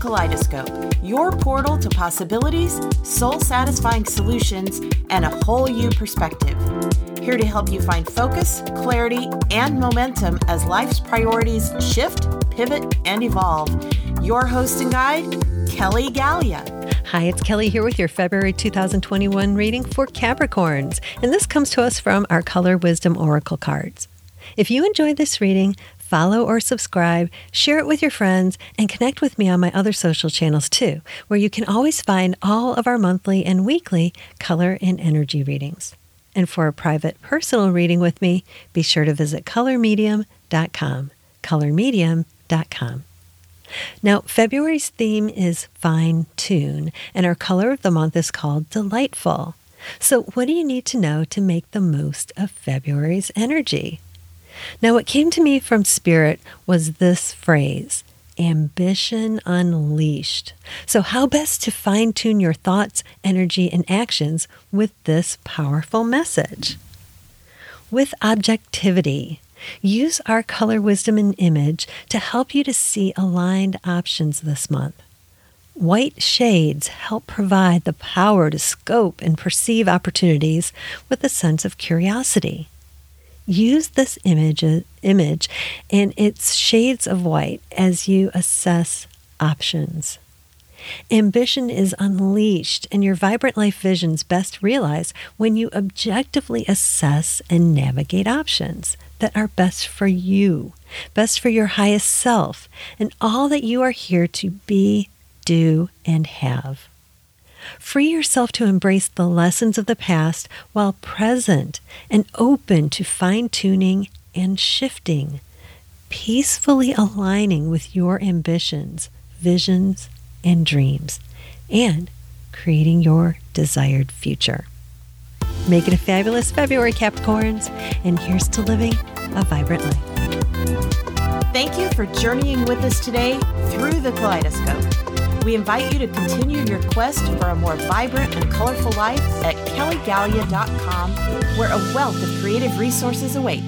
Kaleidoscope, your portal to possibilities, soul satisfying solutions, and a whole you perspective. Here to help you find focus, clarity, and momentum as life's priorities shift, pivot, and evolve. Your host and guide, Kelly Gallia. Hi, it's Kelly here with your February 2021 reading for Capricorns, and this comes to us from our Color Wisdom Oracle cards. If you enjoyed this reading, follow or subscribe, share it with your friends, and connect with me on my other social channels too, where you can always find all of our monthly and weekly color and energy readings. And for a private personal reading with me, be sure to visit colormedium.com. Colormedium.com. Now, February's theme is fine tune, and our color of the month is called delightful. So, what do you need to know to make the most of February's energy? Now, what came to me from Spirit was this phrase ambition unleashed. So, how best to fine tune your thoughts, energy, and actions with this powerful message? With objectivity, use our color wisdom and image to help you to see aligned options this month. White shades help provide the power to scope and perceive opportunities with a sense of curiosity use this image, uh, image and its shades of white as you assess options. Ambition is unleashed, and your vibrant life visions best realized when you objectively assess and navigate options that are best for you, best for your highest self, and all that you are here to be, do, and have. Free yourself to embrace the lessons of the past while present and open to fine tuning and shifting, peacefully aligning with your ambitions, visions, and dreams, and creating your desired future. Make it a fabulous February, Capricorns, and here's to living a vibrant life. Thank you for journeying with us today through the kaleidoscope. We invite you to continue your quest for a more vibrant and colorful life at kellygallia.com, where a wealth of creative resources await.